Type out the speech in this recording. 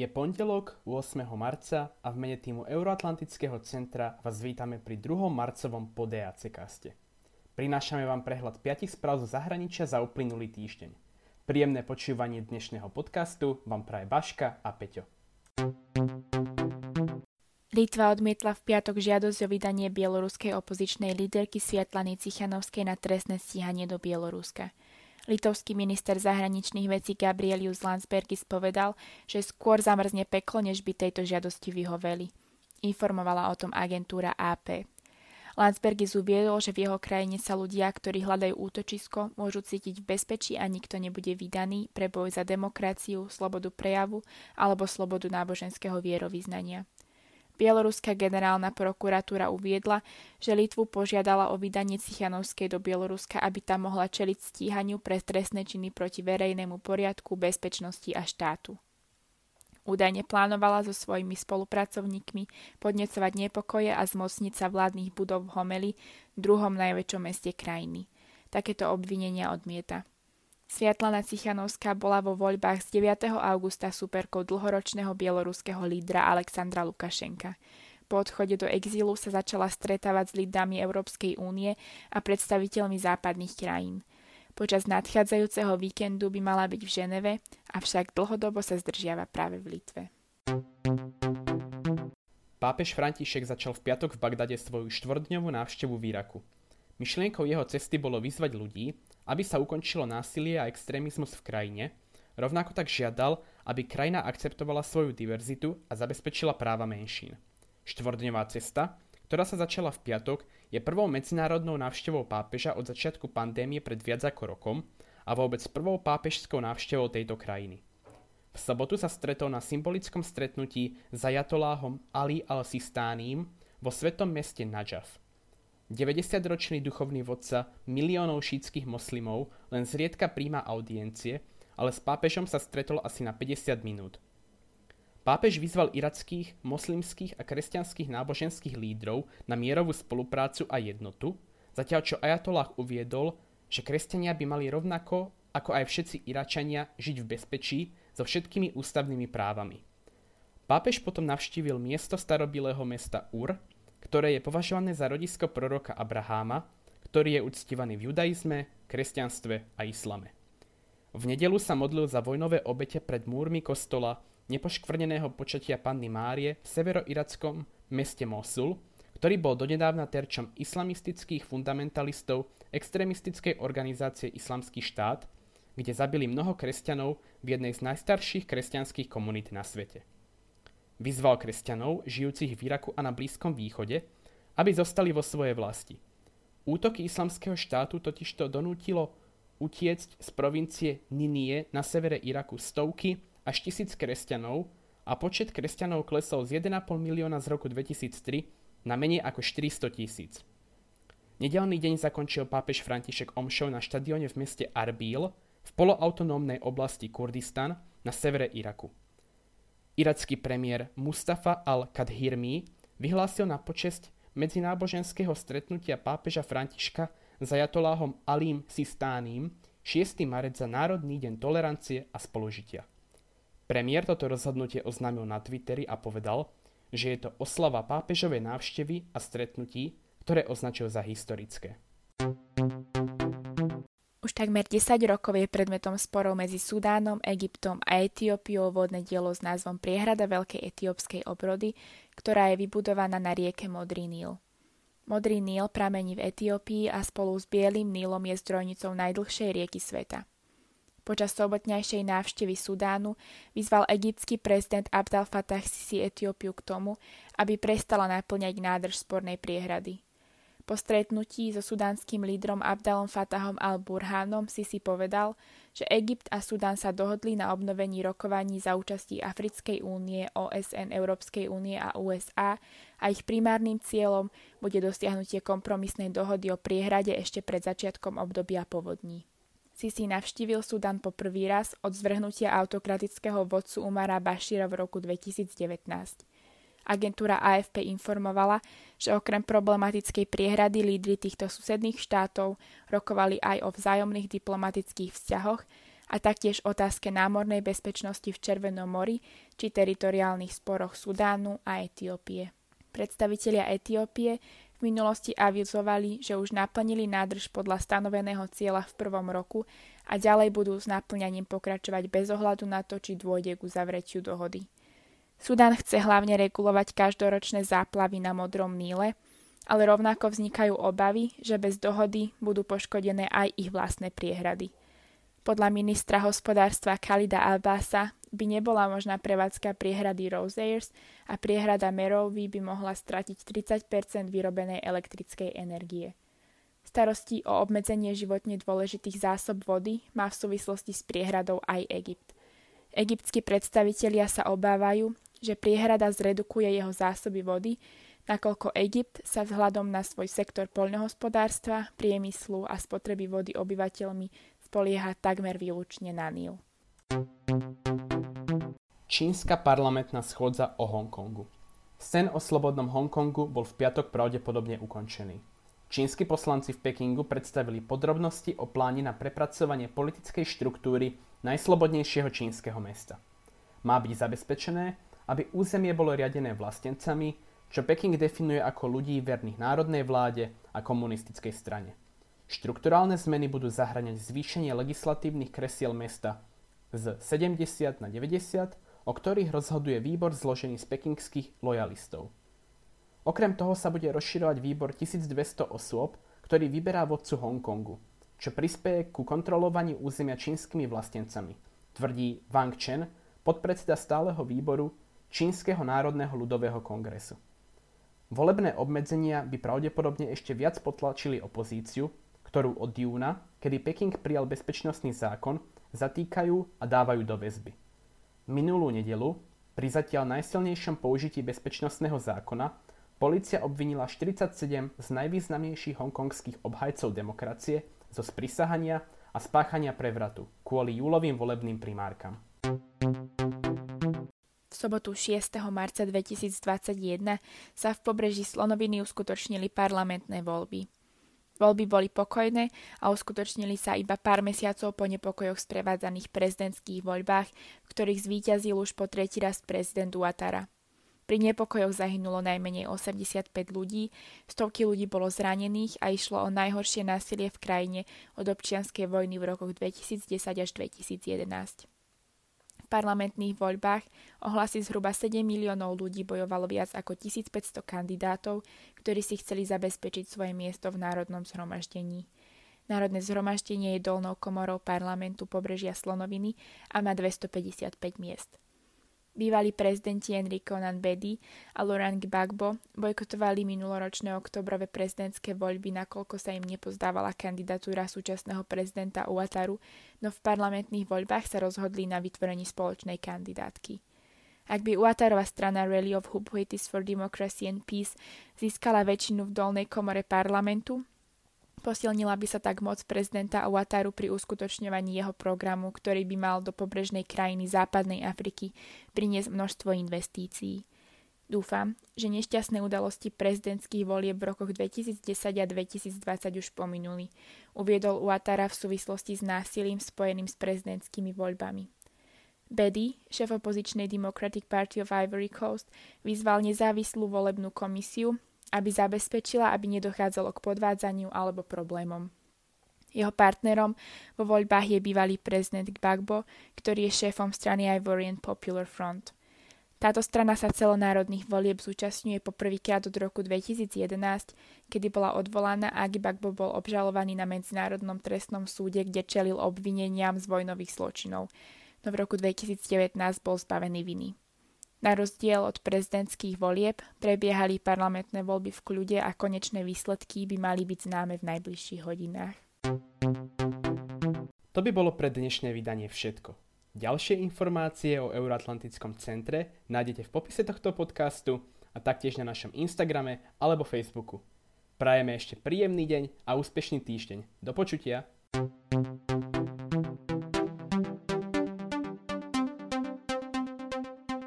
Je pondelok 8. marca a v mene týmu Euroatlantického centra vás vítame pri 2. marcovom podeace kaste. Prinášame vám prehľad 5 správ zo zahraničia za uplynulý týždeň. Príjemné počúvanie dnešného podcastu vám praje Baška a Peťo. Litva odmietla v piatok žiadosť o vydanie bieloruskej opozičnej líderky Sviatlany Cichanovskej na trestné stíhanie do Bieloruska. Litovský minister zahraničných vecí Gabrielius Landsbergis povedal, že skôr zamrzne peklo, než by tejto žiadosti vyhoveli. Informovala o tom agentúra AP. Landsbergis uviedol, že v jeho krajine sa ľudia, ktorí hľadajú útočisko, môžu cítiť v bezpečí a nikto nebude vydaný pre boj za demokraciu, slobodu prejavu alebo slobodu náboženského vierovýznania. Bieloruská generálna prokuratúra uviedla, že Litvu požiadala o vydanie Cichanovskej do Bieloruska, aby tam mohla čeliť stíhaniu pre trestné činy proti verejnému poriadku, bezpečnosti a štátu. Údajne plánovala so svojimi spolupracovníkmi podnecovať nepokoje a zmocniť sa vládnych budov v Homeli, druhom najväčšom meste krajiny. Takéto obvinenia odmieta. Sviatlana Cichanovská bola vo voľbách z 9. augusta superkou dlhoročného bieloruského lídra Alexandra Lukašenka. Po odchode do exílu sa začala stretávať s lídrami Európskej únie a predstaviteľmi západných krajín. Počas nadchádzajúceho víkendu by mala byť v Ženeve, avšak dlhodobo sa zdržiava práve v Litve. Pápež František začal v piatok v Bagdade svoju štvordňovú návštevu v Iraku. Myšlienkou jeho cesty bolo vyzvať ľudí, aby sa ukončilo násilie a extrémizmus v krajine, rovnako tak žiadal, aby krajina akceptovala svoju diverzitu a zabezpečila práva menšín. Štvordňová cesta, ktorá sa začala v piatok, je prvou medzinárodnou návštevou pápeža od začiatku pandémie pred viac ako rokom a vôbec prvou pápežskou návštevou tejto krajiny. V sobotu sa stretol na symbolickom stretnutí s ajatoláhom Ali al-Sistáním vo svetom meste Najaf. 90-ročný duchovný vodca miliónov šítskych moslimov len zriedka príjma audiencie, ale s pápežom sa stretol asi na 50 minút. Pápež vyzval irackých, moslimských a kresťanských náboženských lídrov na mierovú spoluprácu a jednotu, zatiaľ čo Ajatollah uviedol, že kresťania by mali rovnako ako aj všetci Iračania žiť v bezpečí so všetkými ústavnými právami. Pápež potom navštívil miesto starobilého mesta Ur, ktoré je považované za rodisko proroka Abraháma, ktorý je uctívaný v judaizme, kresťanstve a islame. V nedelu sa modlil za vojnové obete pred múrmi kostola nepoškvrneného počatia Panny Márie v severoirackom meste Mosul, ktorý bol donedávna terčom islamistických fundamentalistov extrémistickej organizácie Islamský štát, kde zabili mnoho kresťanov v jednej z najstarších kresťanských komunít na svete. Vyzval kresťanov, žijúcich v Iraku a na Blízkom východe, aby zostali vo svojej vlasti. Útoky islamského štátu totižto donútilo utiecť z provincie Ninie na severe Iraku stovky až tisíc kresťanov a počet kresťanov klesol z 1,5 milióna z roku 2003 na menej ako 400 tisíc. Nedelný deň zakončil pápež František omšou na štadióne v meste Arbil v poloautonómnej oblasti Kurdistan na severe Iraku. Iracký premiér Mustafa al-Kadhirmi vyhlásil na počesť medzináboženského stretnutia pápeža Františka s ajatoláhom Alim Sistánim 6. marec za Národný deň tolerancie a spolužitia. Premiér toto rozhodnutie oznámil na Twitteri a povedal, že je to oslava pápežovej návštevy a stretnutí, ktoré označil za historické. Už takmer 10 rokov je predmetom sporov medzi Sudánom, Egyptom a Etiópiou vodné dielo s názvom Priehrada Veľkej etiópskej obrody, ktorá je vybudovaná na rieke Modrý Níl. Modrý Níl pramení v Etiópii a spolu s Bielým Nílom je zdrojnicou najdlhšej rieky sveta. Počas sobotňajšej návštevy Sudánu vyzval egyptský prezident Abdel Fattah Sisi Etiópiu k tomu, aby prestala naplňať nádrž spornej priehrady – po stretnutí so sudánskym lídrom Abdalom Fatahom al-Burhanom si si povedal, že Egypt a Sudán sa dohodli na obnovení rokovaní za účastí Africkej únie, OSN, Európskej únie a USA a ich primárnym cieľom bude dosiahnutie kompromisnej dohody o priehrade ešte pred začiatkom obdobia povodní. Sisi navštívil Sudan po prvý raz od zvrhnutia autokratického vodcu Umara Bashira v roku 2019. Agentúra AFP informovala, že okrem problematickej priehrady lídry týchto susedných štátov rokovali aj o vzájomných diplomatických vzťahoch a taktiež otázke námornej bezpečnosti v Červenom mori či teritoriálnych sporoch Sudánu a Etiópie. Predstavitelia Etiópie v minulosti avizovali, že už naplnili nádrž podľa stanoveného cieľa v prvom roku a ďalej budú s naplňaním pokračovať bez ohľadu na to, či dôjde k uzavretiu dohody. Sudan chce hlavne regulovať každoročné záplavy na Modrom Níle, ale rovnako vznikajú obavy, že bez dohody budú poškodené aj ich vlastné priehrady. Podľa ministra hospodárstva Khalida Albasa by nebola možná prevádzka priehrady Rosairs a priehrada Merovy by mohla stratiť 30% vyrobenej elektrickej energie. Starosti o obmedzenie životne dôležitých zásob vody má v súvislosti s priehradou aj Egypt. Egyptskí predstavitelia sa obávajú, že priehrada zredukuje jeho zásoby vody, nakoľko Egypt sa vzhľadom na svoj sektor poľnohospodárstva, priemyslu a spotreby vody obyvateľmi spolieha takmer výlučne na Níl. Čínska parlamentná schôdza o Hongkongu. Sen o slobodnom Hongkongu bol v piatok pravdepodobne ukončený. Čínsky poslanci v Pekingu predstavili podrobnosti o pláne na prepracovanie politickej štruktúry najslobodnejšieho čínskeho mesta. Má byť zabezpečené, aby územie bolo riadené vlastencami, čo Peking definuje ako ľudí verných národnej vláde a komunistickej strane. Štrukturálne zmeny budú zahraňať zvýšenie legislatívnych kresiel mesta z 70 na 90 o ktorých rozhoduje výbor zložený z pekingských lojalistov. Okrem toho sa bude rozširovať výbor 1200 osôb, ktorý vyberá vodcu Hongkongu, čo prispieje ku kontrolovaniu územia čínskymi vlastencami, tvrdí Wang Chen, podpredseda stáleho výboru Čínskeho národného ľudového kongresu. Volebné obmedzenia by pravdepodobne ešte viac potlačili opozíciu, ktorú od júna, kedy Peking prijal bezpečnostný zákon, zatýkajú a dávajú do väzby. Minulú nedelu, pri zatiaľ najsilnejšom použití bezpečnostného zákona, policia obvinila 47 z najvýznamnejších hongkongských obhajcov demokracie zo sprisahania a spáchania prevratu kvôli júlovým volebným primárkam. Sobotu 6. marca 2021 sa v pobreží Slonoviny uskutočnili parlamentné voľby. Voľby boli pokojné a uskutočnili sa iba pár mesiacov po nepokojoch sprevádzaných prezidentských voľbách, v ktorých zvíťazil už po tretí raz prezident Uatara. Pri nepokojoch zahynulo najmenej 85 ľudí, stovky ľudí bolo zranených a išlo o najhoršie násilie v krajine od občianskej vojny v rokoch 2010 až 2011 parlamentných voľbách ohlasy zhruba 7 miliónov ľudí bojovalo viac ako 1500 kandidátov, ktorí si chceli zabezpečiť svoje miesto v Národnom zhromaždení. Národné zhromaždenie je dolnou komorou parlamentu pobrežia Slonoviny a má 255 miest. Bývalí prezidenti Enrico Nanbedi a Laurent Gbagbo bojkotovali minuloročné oktobrové prezidentské voľby, nakoľko sa im nepozdávala kandidatúra súčasného prezidenta Uataru, no v parlamentných voľbách sa rozhodli na vytvorení spoločnej kandidátky. Ak by Uatarová strana Rally of Hupuitis for Democracy and Peace získala väčšinu v dolnej komore parlamentu, Posilnila by sa tak moc prezidenta Ouattaru pri uskutočňovaní jeho programu, ktorý by mal do pobrežnej krajiny západnej Afriky priniesť množstvo investícií. Dúfam, že nešťastné udalosti prezidentských volieb v rokoch 2010 a 2020 už pominuli, uviedol Ouattara v súvislosti s násilím spojeným s prezidentskými voľbami. Bedy, šéf opozičnej Democratic Party of Ivory Coast, vyzval nezávislú volebnú komisiu, aby zabezpečila, aby nedochádzalo k podvádzaniu alebo problémom. Jeho partnerom vo voľbách je bývalý prezident Gbagbo, ktorý je šéfom strany Ivorian Popular Front. Táto strana sa celonárodných volieb zúčastňuje poprvýkrát od roku 2011, kedy bola odvolaná a Gbagbo bol obžalovaný na Medzinárodnom trestnom súde, kde čelil obvineniam z vojnových zločinov. No v roku 2019 bol zbavený viny. Na rozdiel od prezidentských volieb prebiehali parlamentné voľby v kľude a konečné výsledky by mali byť známe v najbližších hodinách. To by bolo pre dnešné vydanie všetko. Ďalšie informácie o Euroatlantickom centre nájdete v popise tohto podcastu a taktiež na našom Instagrame alebo Facebooku. Prajeme ešte príjemný deň a úspešný týždeň. Do počutia. thank you